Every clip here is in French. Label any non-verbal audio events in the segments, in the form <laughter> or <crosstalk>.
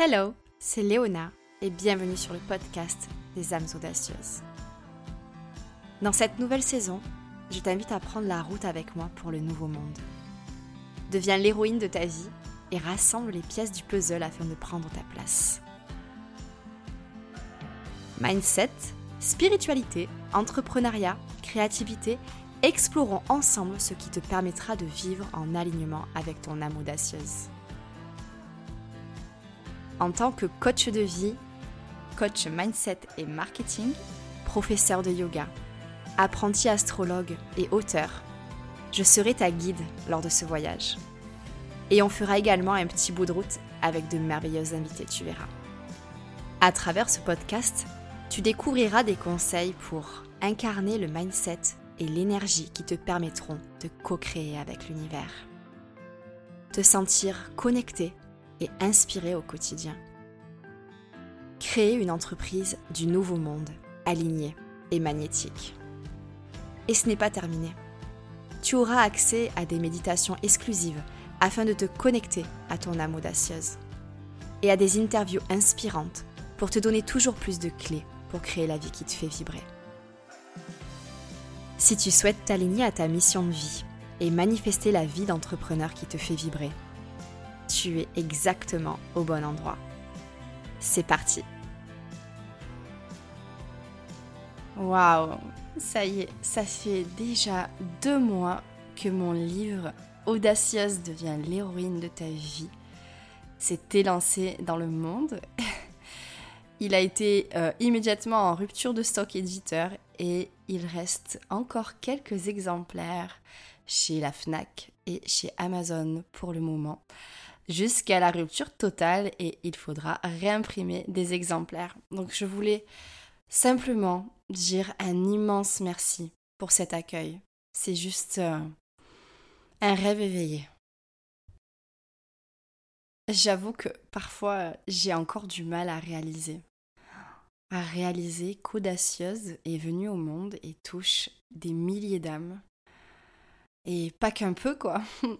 Hello, c'est Léona et bienvenue sur le podcast des âmes audacieuses. Dans cette nouvelle saison, je t'invite à prendre la route avec moi pour le nouveau monde. Deviens l'héroïne de ta vie et rassemble les pièces du puzzle afin de prendre ta place. Mindset, spiritualité, entrepreneuriat, créativité, explorons ensemble ce qui te permettra de vivre en alignement avec ton âme audacieuse. En tant que coach de vie, coach mindset et marketing, professeur de yoga, apprenti astrologue et auteur, je serai ta guide lors de ce voyage. Et on fera également un petit bout de route avec de merveilleux invités, tu verras. À travers ce podcast, tu découvriras des conseils pour incarner le mindset et l'énergie qui te permettront de co-créer avec l'univers. Te sentir connecté et inspiré au quotidien. Créer une entreprise du nouveau monde, alignée et magnétique. Et ce n'est pas terminé. Tu auras accès à des méditations exclusives afin de te connecter à ton âme audacieuse. Et à des interviews inspirantes pour te donner toujours plus de clés pour créer la vie qui te fait vibrer. Si tu souhaites t'aligner à ta mission de vie et manifester la vie d'entrepreneur qui te fait vibrer, tu es exactement au bon endroit. C'est parti Waouh Ça y est, ça fait déjà deux mois que mon livre Audacieuse devient l'héroïne de ta vie s'est élancé dans le monde. <laughs> Il a été euh, immédiatement en rupture de stock éditeur et il reste encore quelques exemplaires chez la FNAC et chez Amazon pour le moment jusqu'à la rupture totale et il faudra réimprimer des exemplaires. Donc je voulais simplement dire un immense merci pour cet accueil. C'est juste euh, un rêve éveillé. J'avoue que parfois j'ai encore du mal à réaliser. À réaliser qu'Audacieuse est venue au monde et touche des milliers d'âmes et pas qu'un peu, quoi. <laughs>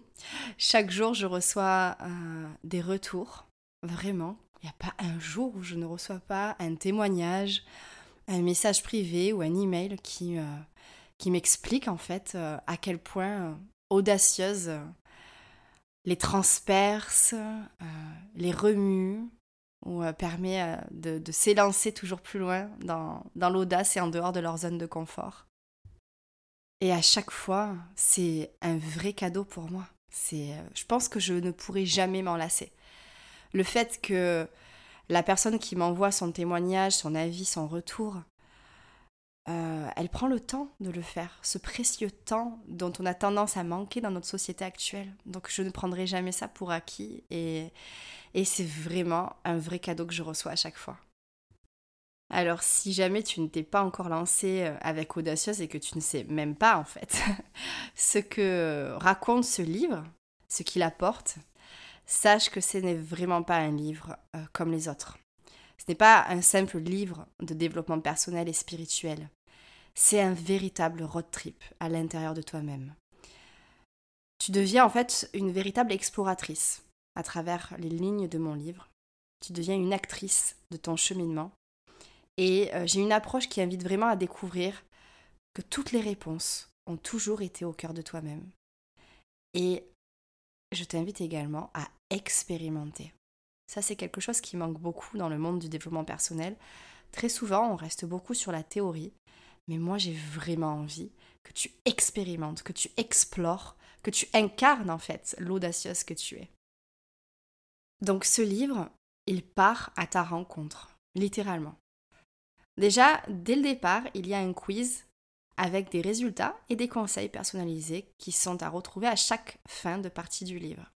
Chaque jour, je reçois euh, des retours. Vraiment. Il n'y a pas un jour où je ne reçois pas un témoignage, un message privé ou un email qui, euh, qui m'explique en fait euh, à quel point audacieuse les transperce, les remue ou permet de, s'élancer toujours plus loin dans l'audace et en dehors de leur zone de confort. Et à chaque fois, c'est un vrai cadeau pour moi. C'est, euh, je pense que je ne pourrai jamais m'en lasser. Le fait que la personne qui m'envoie son témoignage, son avis, son retour, euh, elle prend le temps de le faire, ce précieux temps dont on a tendance à manquer dans notre société actuelle. Donc je ne prendrai jamais ça pour acquis et, et c'est vraiment un vrai cadeau que je reçois à chaque fois. Alors si jamais tu ne t'es pas encore lancé euh, avec Audacieuse et que tu ne sais même pas en fait <laughs> ce que raconte ce livre, ce qu'il apporte, sache que ce n'est vraiment pas un livre euh, comme les autres. Ce n'est pas un simple livre de développement personnel et spirituel. C'est un véritable road trip à l'intérieur de toi-même. Tu deviens en fait une véritable exploratrice à travers les lignes de mon livre. Tu deviens une actrice de ton cheminement et euh, j'ai une approche qui invite vraiment à découvrir que toutes les réponses ont toujours été au cœur de toi-même. Et je t'invite également à expérimenter. Ça, c'est quelque chose qui manque beaucoup dans le monde du développement personnel. Très souvent, on reste beaucoup sur la théorie, mais moi, j'ai vraiment envie que tu expérimentes, que tu explores, que tu incarnes en fait l'audacieuse que tu es. Donc ce livre, il part à ta rencontre, littéralement. Déjà, dès le départ, il y a un quiz avec des résultats et des conseils personnalisés qui sont à retrouver à chaque fin de partie du livre.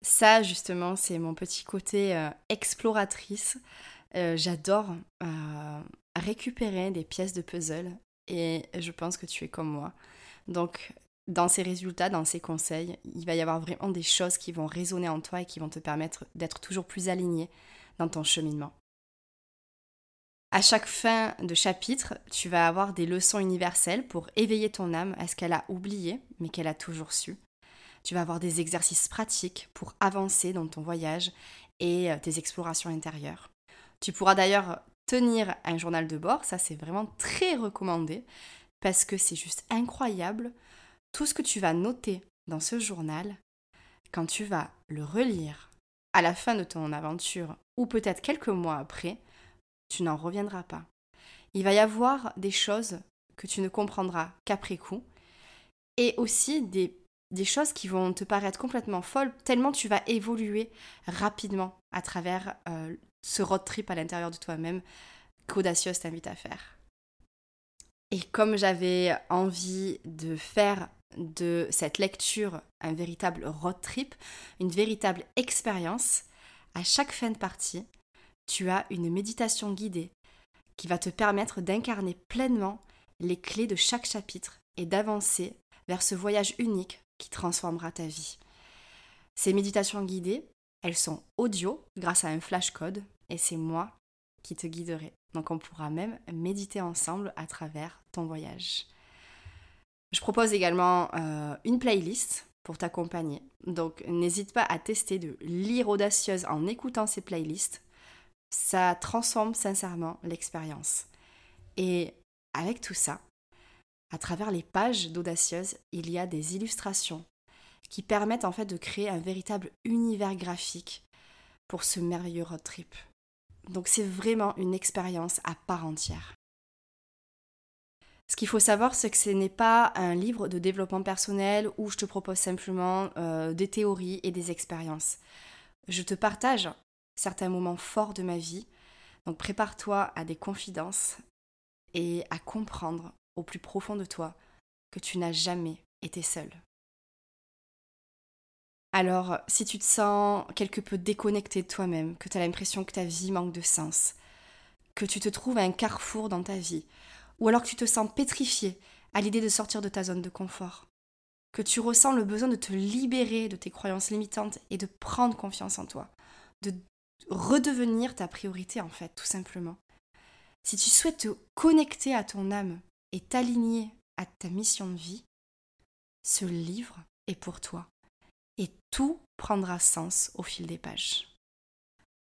Ça, justement, c'est mon petit côté euh, exploratrice. Euh, j'adore euh, récupérer des pièces de puzzle et je pense que tu es comme moi. Donc, dans ces résultats, dans ces conseils, il va y avoir vraiment des choses qui vont résonner en toi et qui vont te permettre d'être toujours plus aligné dans ton cheminement. À chaque fin de chapitre, tu vas avoir des leçons universelles pour éveiller ton âme à ce qu'elle a oublié, mais qu'elle a toujours su. Tu vas avoir des exercices pratiques pour avancer dans ton voyage et euh, tes explorations intérieures. Tu pourras d'ailleurs tenir un journal de bord, ça c'est vraiment très recommandé parce que c'est juste incroyable tout ce que tu vas noter dans ce journal quand tu vas le relire à la fin de ton aventure ou peut-être quelques mois après, tu n'en reviendras pas. Il va y avoir des choses que tu ne comprendras qu'après coup et aussi des, choses qui vont te paraître complètement folles tellement tu vas évoluer rapidement à travers euh, ce road trip à l'intérieur de toi-même qu'Audacieuse t'invite à faire. Et comme j'avais envie de faire de cette lecture un véritable road trip, une véritable expérience, à chaque fin de partie, tu as une méditation guidée qui va te permettre d'incarner pleinement les clés de chaque chapitre et d'avancer vers ce voyage unique qui transformera ta vie. Ces méditations guidées, elles sont audio grâce à un flashcode et c'est moi qui te guiderai. Donc on pourra même méditer ensemble à travers ton voyage. Je propose également euh, une playlist pour t'accompagner. Donc n'hésite pas à tester de lire audacieuse en écoutant ces playlists. Ça transforme sincèrement l'expérience. Et avec tout ça, à travers les pages d'audacieuse, il y a des illustrations qui permettent en fait de créer un véritable univers graphique pour ce merveilleux road trip. Donc c'est vraiment une expérience à part entière. Ce qu'il faut savoir, c'est que ce n'est pas un livre de développement personnel où je te propose simplement euh, des théories et des expériences. Je te partage certains moments forts de ma vie. Donc prépare-toi à des confidences et à comprendre au plus profond de toi que tu n'as jamais été seul. Alors, si tu te sens quelque peu déconnecté de toi-même, que tu as l'impression que ta vie manque de sens, que tu te trouves à un carrefour dans ta vie, ou alors que tu te sens pétrifié à l'idée de sortir de ta zone de confort, que tu ressens le besoin de te libérer de tes croyances limitantes et de prendre confiance en toi, de redevenir ta priorité en fait, tout simplement. Si tu souhaites te connecter à ton âme et t'aligner à ta mission de vie, ce livre est pour toi. Et tout prendra sens au fil des pages.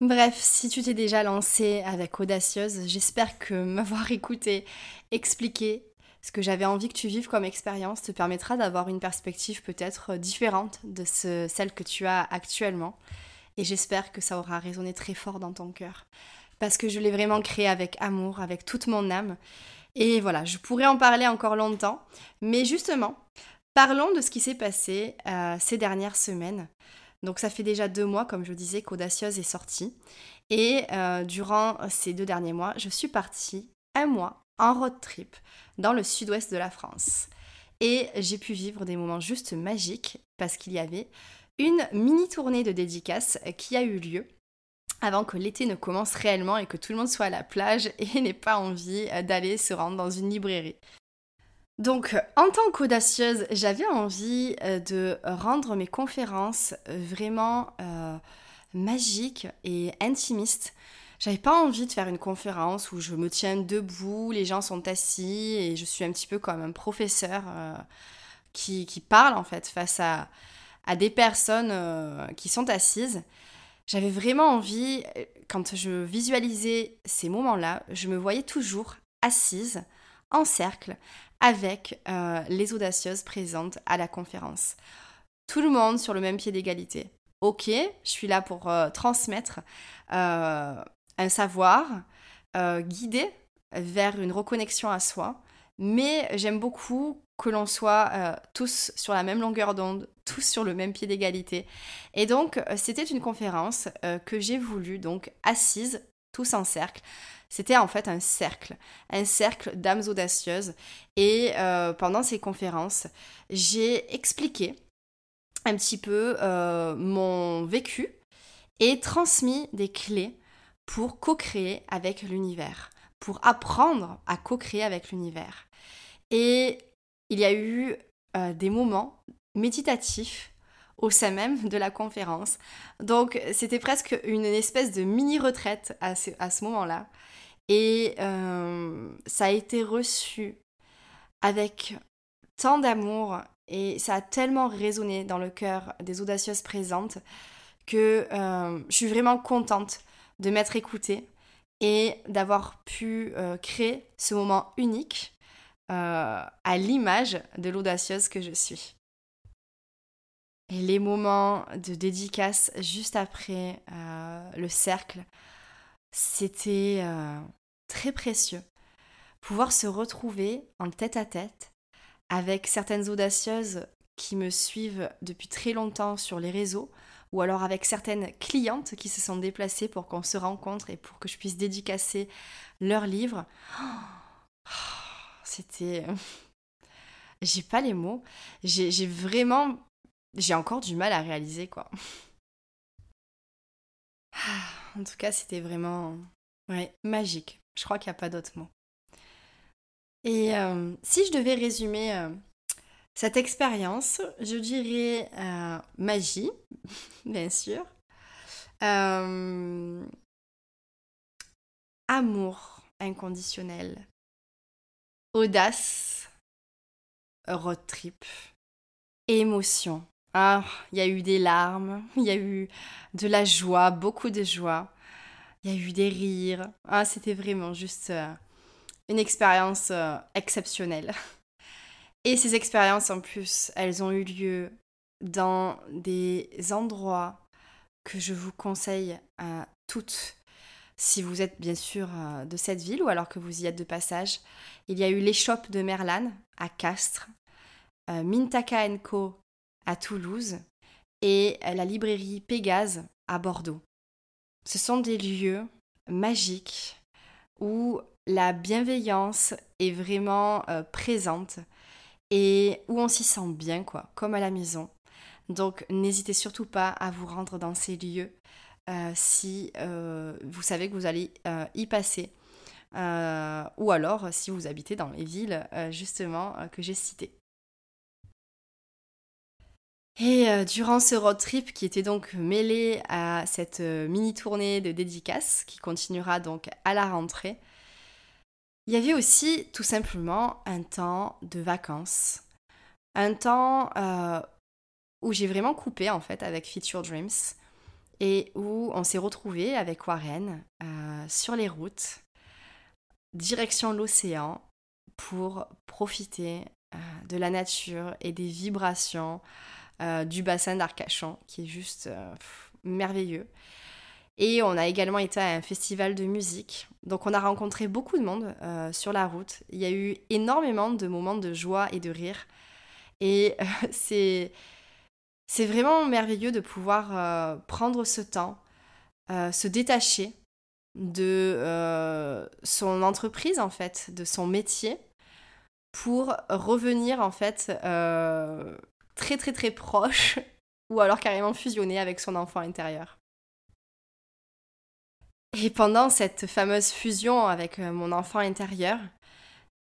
Bref, si tu t'es déjà lancé avec Audacieuse, j'espère que <laughs> m'avoir écouté, expliqué ce que j'avais envie que tu vives comme expérience te permettra d'avoir une perspective peut-être différente de celle que tu as actuellement. Et j'espère que ça aura résonné très fort dans ton cœur. Parce que je l'ai vraiment créé avec amour, avec toute mon âme. Et voilà, je pourrais en parler encore longtemps. Mais justement, parlons de ce qui s'est passé euh, ces dernières semaines. Donc ça fait déjà deux mois, comme je disais, qu'Audacieuse est sortie. Et euh, durant ces deux derniers mois, je suis partie un mois en road trip dans le sud-ouest de la France. Et j'ai pu vivre des moments juste magiques parce qu'il y avait une mini tournée de dédicaces qui a eu lieu avant que l'été ne commence réellement et que tout le monde soit à la plage <laughs> et n'ait pas envie d'aller se rendre dans une librairie. Donc, en tant qu'audacieuse, j'avais envie euh, de rendre mes conférences euh, vraiment euh, magiques et intimistes. J'avais pas envie de faire une conférence où je me tiens debout, les gens sont assis et je suis un petit peu comme un professeur qui, parle en fait face à, à des personnes qui sont assises. J'avais vraiment envie, quand je visualisais ces moments-là, je me voyais toujours assise en cercle avec euh, les audacieuses présentes à la conférence. Tout le monde sur le même pied d'égalité. Ok, je suis là pour euh, transmettre euh, un savoir, guider vers une reconnexion à soi, mais j'aime beaucoup que l'on soit tous sur la même longueur d'onde, tous sur le même pied d'égalité. Et donc, c'était une conférence que j'ai voulu, donc assise, tous en cercle, c'était en fait un cercle, un cercle d'âmes audacieuses. Et euh, pendant ces conférences, j'ai expliqué un petit peu euh, mon vécu et transmis des clés pour co-créer avec l'univers, pour apprendre à co-créer avec l'univers. Et il y a eu euh, des moments méditatifs au sein même de la conférence. Donc c'était presque une espèce de mini-retraite à ce moment-là. Et euh, ça a été reçu avec tant d'amour et ça a tellement résonné dans le cœur des audacieuses présentes que je suis vraiment contente de m'être écoutée et d'avoir pu créer ce moment unique à l'image de l'audacieuse que je suis. Les moments de dédicace juste après le cercle, c'était très précieux. Pouvoir se retrouver en tête à tête avec certaines audacieuses qui me suivent depuis très longtemps sur les réseaux, ou alors avec certaines clientes qui se sont déplacées pour qu'on se rencontre et pour que je puisse dédicacer leurs livres. C'était... <laughs> J'ai pas les mots. J'ai vraiment... J'ai encore du mal à réaliser, quoi. En tout cas, c'était vraiment... Magique. Je crois qu'il n'y a pas d'autre mot. Et euh, si je devais résumer euh, cette expérience, je dirais euh, magie, <laughs> bien sûr, amour inconditionnel, audace, road trip, émotion. Ah, il y a eu des larmes, <laughs> il y a eu de la joie, beaucoup de joie, il y a eu des rires. Ah, c'était vraiment juste une expérience euh, exceptionnelle. <laughs> Et ces expériences, en plus, elles ont eu lieu dans des endroits que je vous conseille à toutes, si vous êtes bien sûr euh, de cette ville ou alors que vous y êtes de passage. Il y a eu l'échoppe de Merlan à Castres, euh, Mintaka Co à Toulouse et la librairie Pégase à Bordeaux. Ce sont des lieux magiques où la bienveillance est vraiment euh, présente et où on s'y sent bien, quoi, comme à la maison. Donc n'hésitez surtout pas à vous rendre dans ces lieux euh, si euh, vous savez que vous allez y passer. ou alors si vous habitez dans les villes justement que j'ai citées. Et durant ce road trip qui était donc mêlé à cette mini tournée de dédicaces qui continuera donc à la rentrée, il y avait aussi tout simplement un temps de vacances, un temps euh, où j'ai vraiment coupé en fait avec Future Dreams et où on s'est retrouvé avec Warren euh, sur les routes, direction l'océan, pour profiter euh, de la nature et des vibrations du bassin d'Arcachon qui est juste merveilleux. Et on a également été à un festival de musique. Donc on a rencontré beaucoup de monde euh, sur la route. Il y a eu énormément de moments de joie et de rire. Et euh, <laughs> c'est, c'est vraiment merveilleux de pouvoir euh, prendre ce temps, se détacher de son entreprise en fait, de son métier, pour revenir en fait très très très proche <laughs> ou alors carrément fusionner avec son enfant intérieur. Et pendant cette fameuse fusion avec euh, mon enfant intérieur,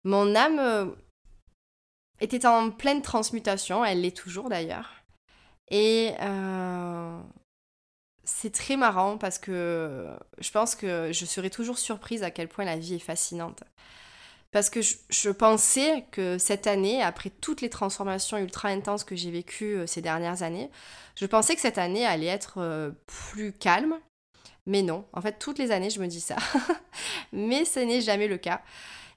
mon âme euh, était en pleine transmutation, elle l'est toujours d'ailleurs. Et euh, c'est très marrant parce que je pense que je serai toujours surprise à quel point la vie est fascinante. Parce que je, pensais que cette année, après toutes les transformations ultra intenses que j'ai vécues ces dernières années, je pensais que cette année allait être plus calme, mais non, en fait, toutes les années, je me dis ça. <laughs> Mais ce n'est jamais le cas.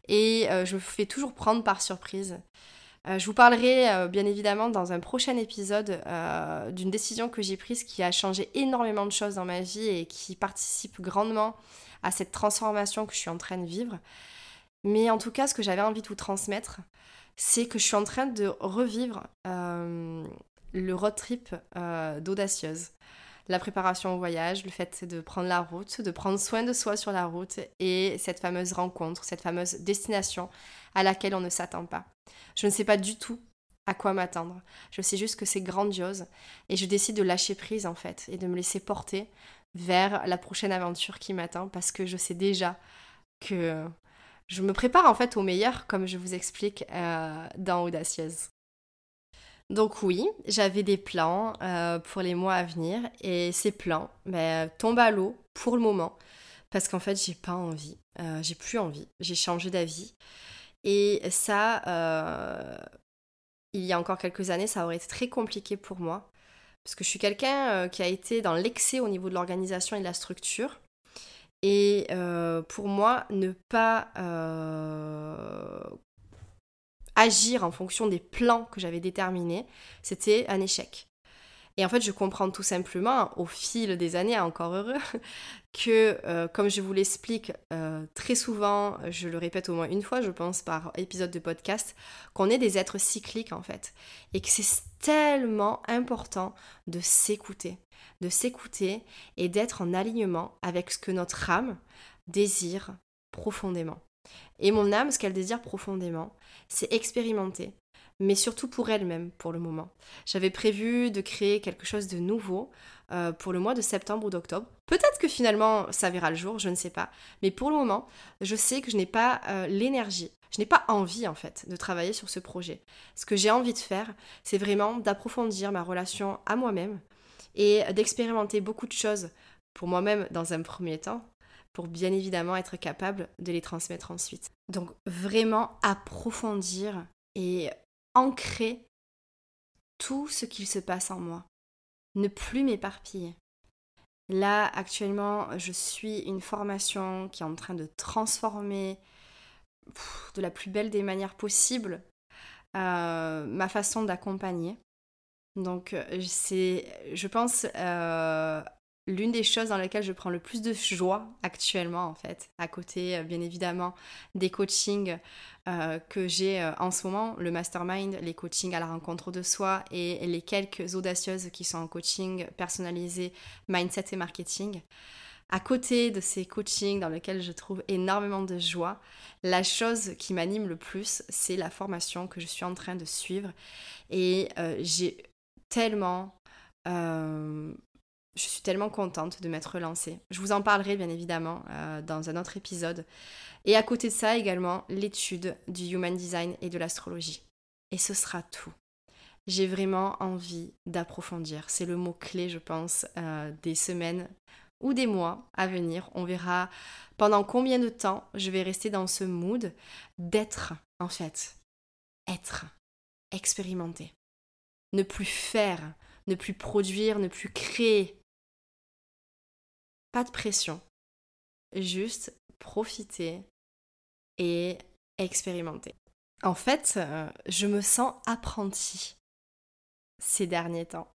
Et euh, je me fais toujours prendre par surprise. Euh, je vous parlerai euh, bien évidemment dans un prochain épisode d'une décision que j'ai prise qui a changé énormément de choses dans ma vie et qui participe grandement à cette transformation que je suis en train de vivre. Mais en tout cas, ce que j'avais envie de vous transmettre, c'est que je suis en train de revivre le road trip d'audacieuse la préparation au voyage, le fait de prendre la route, de prendre soin de soi sur la route et cette fameuse rencontre, cette fameuse destination à laquelle on ne s'attend pas. Je ne sais pas du tout à quoi m'attendre. Je sais juste que c'est grandiose et je décide de lâcher prise en fait et de me laisser porter vers la prochaine aventure qui m'attend parce que je sais déjà que je me prépare en fait au meilleur comme je vous explique euh, dans Audacieuse. Donc oui, j'avais des plans euh, pour les mois à venir et ces plans ben, tombent à l'eau pour le moment parce qu'en fait j'ai pas envie, euh, j'ai plus envie, j'ai changé d'avis et ça, il y a encore quelques années, ça aurait été très compliqué pour moi Parce que je suis quelqu'un qui a été dans l'excès au niveau de l'organisation et de la structure. Et euh, pour moi, ne pas euh, agir en fonction des plans que j'avais déterminés, c'était un échec. Et en fait, je comprends tout simplement, au fil des années, encore heureux, <laughs> que, euh, comme je vous l'explique euh, très souvent, je le répète au moins une fois, je pense, par épisode de podcast, qu'on est des êtres cycliques, en fait. Et que c'est tellement important de s'écouter, de s'écouter et d'être en alignement avec ce que notre âme désire profondément. Et mon âme, ce qu'elle désire profondément, c'est expérimenter, mais surtout pour elle-même pour le moment. J'avais prévu de créer quelque chose de nouveau euh, pour le mois de septembre ou d'octobre. Peut-être que finalement ça verra le jour, je ne sais pas. Mais pour le moment, je sais que je n'ai pas euh, l'énergie, je n'ai pas envie en fait de travailler sur ce projet. Ce que j'ai envie de faire, c'est vraiment d'approfondir ma relation à moi-même et d'expérimenter beaucoup de choses pour moi-même dans un premier temps, pour bien évidemment être capable de les transmettre ensuite. Donc vraiment approfondir et ancrer tout ce qu'il se passe en moi. Ne plus m'éparpiller. Là, actuellement, je suis une formation qui est en train de transformer de la plus belle des manières possibles euh, ma façon d'accompagner. Donc, euh, c'est, je pense, euh, l'une des choses dans lesquelles je prends le plus de joie actuellement en fait, à côté euh, bien évidemment des coachings euh, que j'ai euh, en ce moment, le mastermind, les coachings à la rencontre de soi et les quelques audacieuses qui sont en coaching personnalisé, mindset et marketing. À côté de ces coachings dans lesquels je trouve énormément de joie, la chose qui m'anime le plus, c'est la formation que je suis en train de suivre. Et j'ai tellement je suis tellement contente de m'être lancée. Je vous en parlerai bien évidemment euh, dans un autre épisode. Et à côté de ça également, l'étude du Human Design et de l'astrologie. Et ce sera tout. J'ai vraiment envie d'approfondir. C'est le mot-clé, je pense, euh, des semaines ou des mois à venir. On verra pendant combien de temps je vais rester dans ce mood d'être, en fait. Être. Expérimenter. Ne plus faire, ne plus produire, ne plus créer, pas de pression. Juste profiter et expérimenter. En fait, euh, je me sens apprentie ces derniers temps.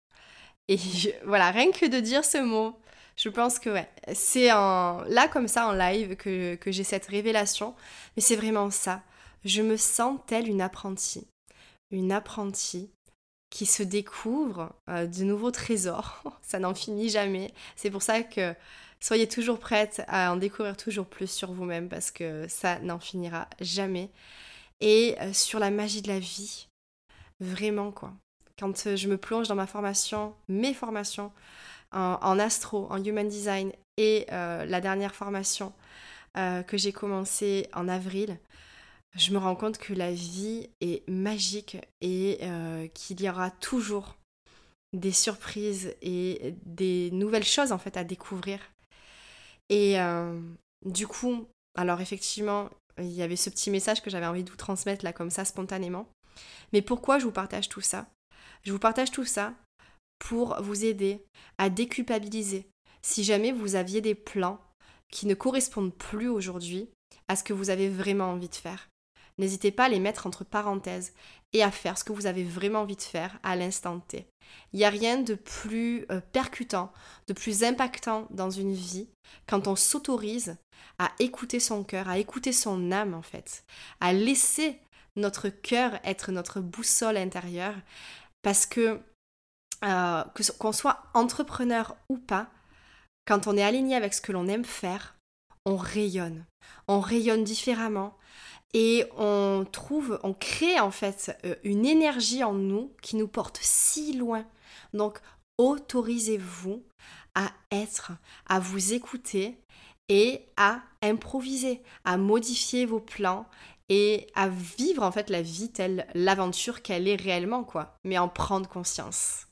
Et <laughs> voilà, rien que de dire ce mot, je pense que ouais, c'est là comme ça en live que, j'ai cette révélation. Mais c'est vraiment ça. Je me sens telle une apprentie. Une apprentie qui se découvre euh, de nouveaux trésors. <laughs> ça n'en finit jamais. C'est pour ça que Soyez toujours prête à en découvrir toujours plus sur vous-même parce que ça n'en finira jamais. Et euh, sur la magie de la vie, vraiment quoi. Quand euh, je me plonge dans ma formation, mes formations en, astro, en human design et euh, la dernière formation que j'ai commencée en avril, je me rends compte que la vie est magique et qu'il y aura toujours des surprises et des nouvelles choses en fait à découvrir et euh, du coup, alors effectivement, il y avait ce petit message que j'avais envie de vous transmettre là comme ça spontanément. Mais pourquoi je vous partage tout ça? Je vous partage tout ça pour vous aider à déculpabiliser si jamais vous aviez des plans qui ne correspondent plus aujourd'hui à ce que vous avez vraiment envie de faire. N'hésitez pas à les mettre entre parenthèses et à faire ce que vous avez vraiment envie de faire à l'instant T. Il n'y a rien de plus euh, percutant, de plus impactant dans une vie quand on s'autorise à écouter son cœur, à écouter son âme en fait, à laisser notre cœur être notre boussole intérieure parce que euh, qu'on soit entrepreneur ou pas, quand on est aligné avec ce que l'on aime faire, on rayonne. On rayonne différemment, et on trouve, on crée en fait euh, une énergie en nous qui nous porte si loin. Donc autorisez-vous à être, à vous écouter et à improviser, à modifier vos plans et à vivre en fait la vie telle l'aventure qu'elle est réellement quoi, mais en prendre conscience.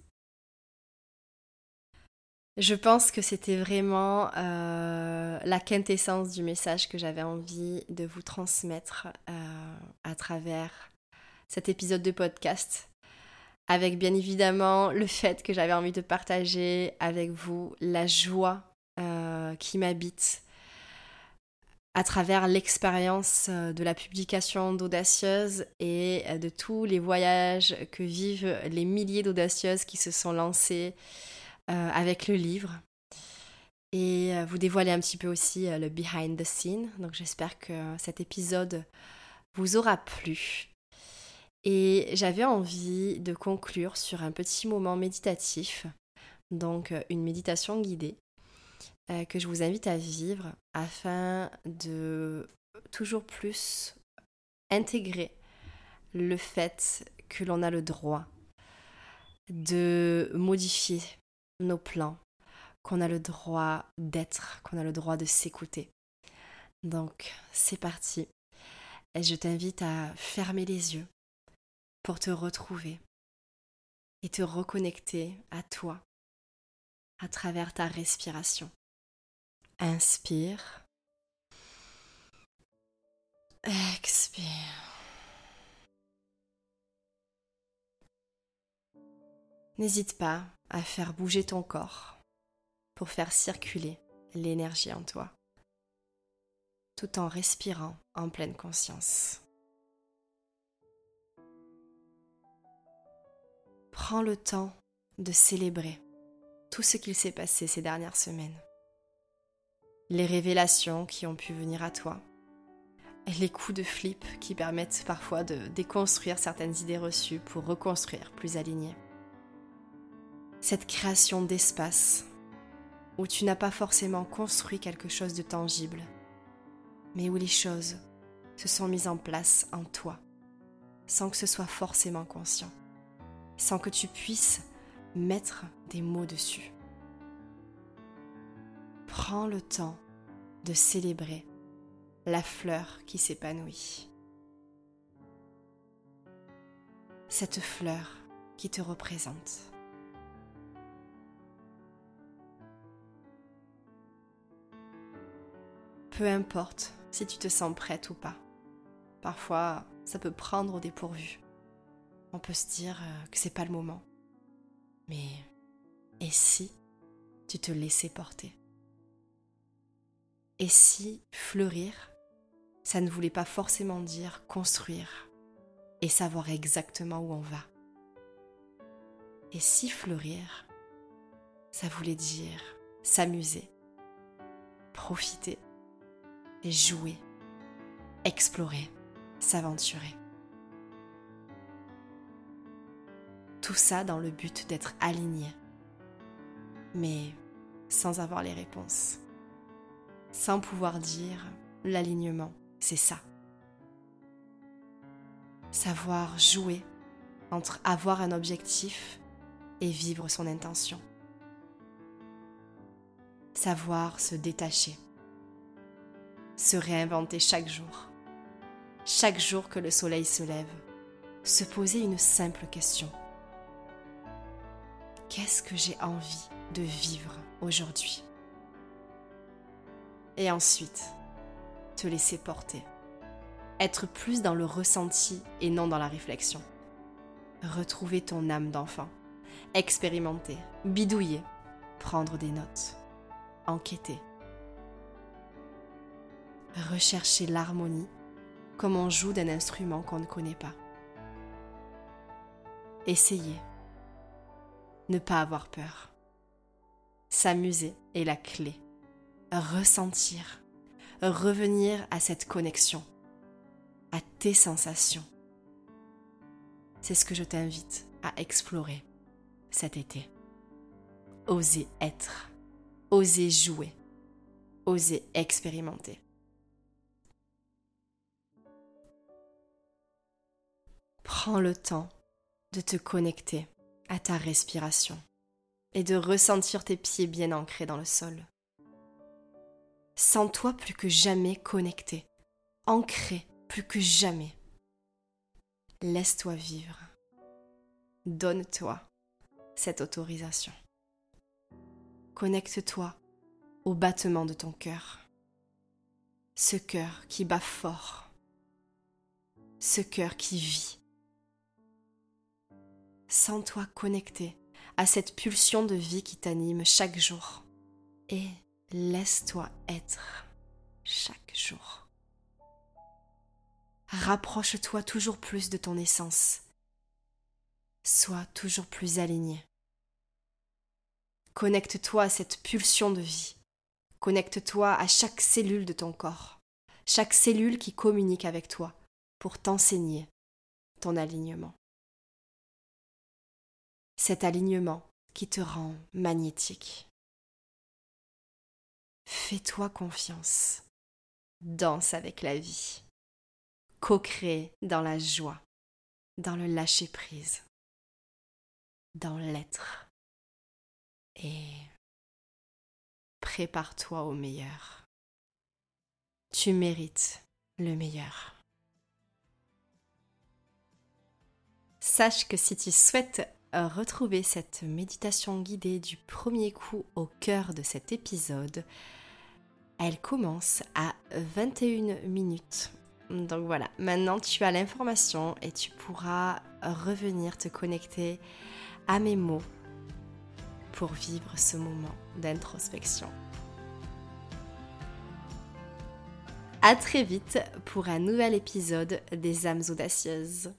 Je pense que c'était vraiment euh, la quintessence du message que j'avais envie de vous transmettre euh, à travers cet épisode de podcast. avec bien évidemment le fait que j'avais envie de partager avec vous la joie euh, qui m'habite à travers l'expérience de la publication d'Audacieuse et de tous les voyages que vivent les milliers d'audacieuses qui se sont lancées avec le livre. Et vous dévoiler un petit peu aussi le behind the scene. Donc j'espère que cet épisode vous aura plu. Et j'avais envie de conclure sur un petit moment méditatif, donc une méditation guidée, euh, que je vous invite à vivre afin de toujours plus intégrer le fait que l'on a le droit de modifier nos plans, qu'on a le droit d'être, qu'on a le droit de s'écouter. Donc, c'est parti. Je t'invite à fermer les yeux pour te retrouver et te reconnecter à toi à travers ta respiration. Inspire. Expire. N'hésite pas à faire bouger ton corps pour faire circuler l'énergie en toi, tout en respirant en pleine conscience. Prends le temps de célébrer tout ce qu'il s'est passé ces dernières semaines les révélations qui ont pu venir à toi, les coups de flip qui permettent parfois de déconstruire certaines idées reçues pour reconstruire plus aligné. Cette création d'espace où tu n'as pas forcément construit quelque chose de tangible, mais où les choses se sont mises en place en toi, sans que ce soit forcément conscient, sans que tu puisses mettre des mots dessus. Prends le temps de célébrer la fleur qui s'épanouit. Cette fleur qui te représente. Peu importe si tu te sens prête ou pas. Parfois, ça peut prendre au dépourvu. On peut se dire euh, que c'est pas le moment. Mais et si tu te laissais porter? Et si fleurir, ça ne voulait pas forcément dire construire et savoir exactement où on va? Et si fleurir, ça voulait dire s'amuser, profiter jouer, explorer, s'aventurer. Tout ça dans le but d'être aligné, mais sans avoir les réponses sans pouvoir dire l'alignement, c'est ça. Savoir jouer entre avoir un objectif et vivre son intention. Savoir se détacher. Se réinventer chaque jour. Chaque jour que le soleil se lève. Se poser une simple question. Qu'est-ce que j'ai envie de vivre aujourd'hui? Et ensuite, te laisser porter. Être plus dans le ressenti et non dans la réflexion. Retrouver ton âme d'enfant. Expérimenter, bidouiller, prendre des notes, enquêter. Rechercher l'harmonie comme on joue d'un instrument qu'on ne connaît pas. Essayer. Ne pas avoir peur. S'amuser est la clé ressentir, revenir à cette connexion, à tes sensations. C'est ce que je t'invite à explorer cet été. Oser être, oser jouer, oser expérimenter. Prends le temps de te connecter à ta respiration et de ressentir tes pieds bien ancrés dans le sol. Sens-toi plus que jamais connecté, ancré plus que jamais. Laisse-toi vivre. Donne-toi cette autorisation. Connecte-toi au battement de ton cœur. Ce cœur qui bat fort. Ce cœur qui vit. Sens-toi connecté à cette pulsion de vie qui t'anime chaque jour. Et laisse-toi être chaque jour. Rapproche-toi toujours plus de ton essence. Sois toujours plus aligné. Connecte-toi à cette pulsion de vie. Connecte-toi à chaque cellule de ton corps, chaque cellule qui communique avec toi pour t'enseigner ton alignement. Cet alignement qui te rend magnétique. Fais-toi confiance. Danse avec la vie. Co-crée dans la joie, dans le lâcher-prise, dans l'être. Et prépare-toi au meilleur. Tu mérites le meilleur. Sache que si tu souhaites retrouver cette méditation guidée du premier coup au cœur de cet épisode, elle commence à 21 minutes. Donc voilà, maintenant tu as l'information et tu pourras revenir te connecter à mes mots pour vivre ce moment d'introspection. À très vite pour un nouvel épisode des âmes audacieuses.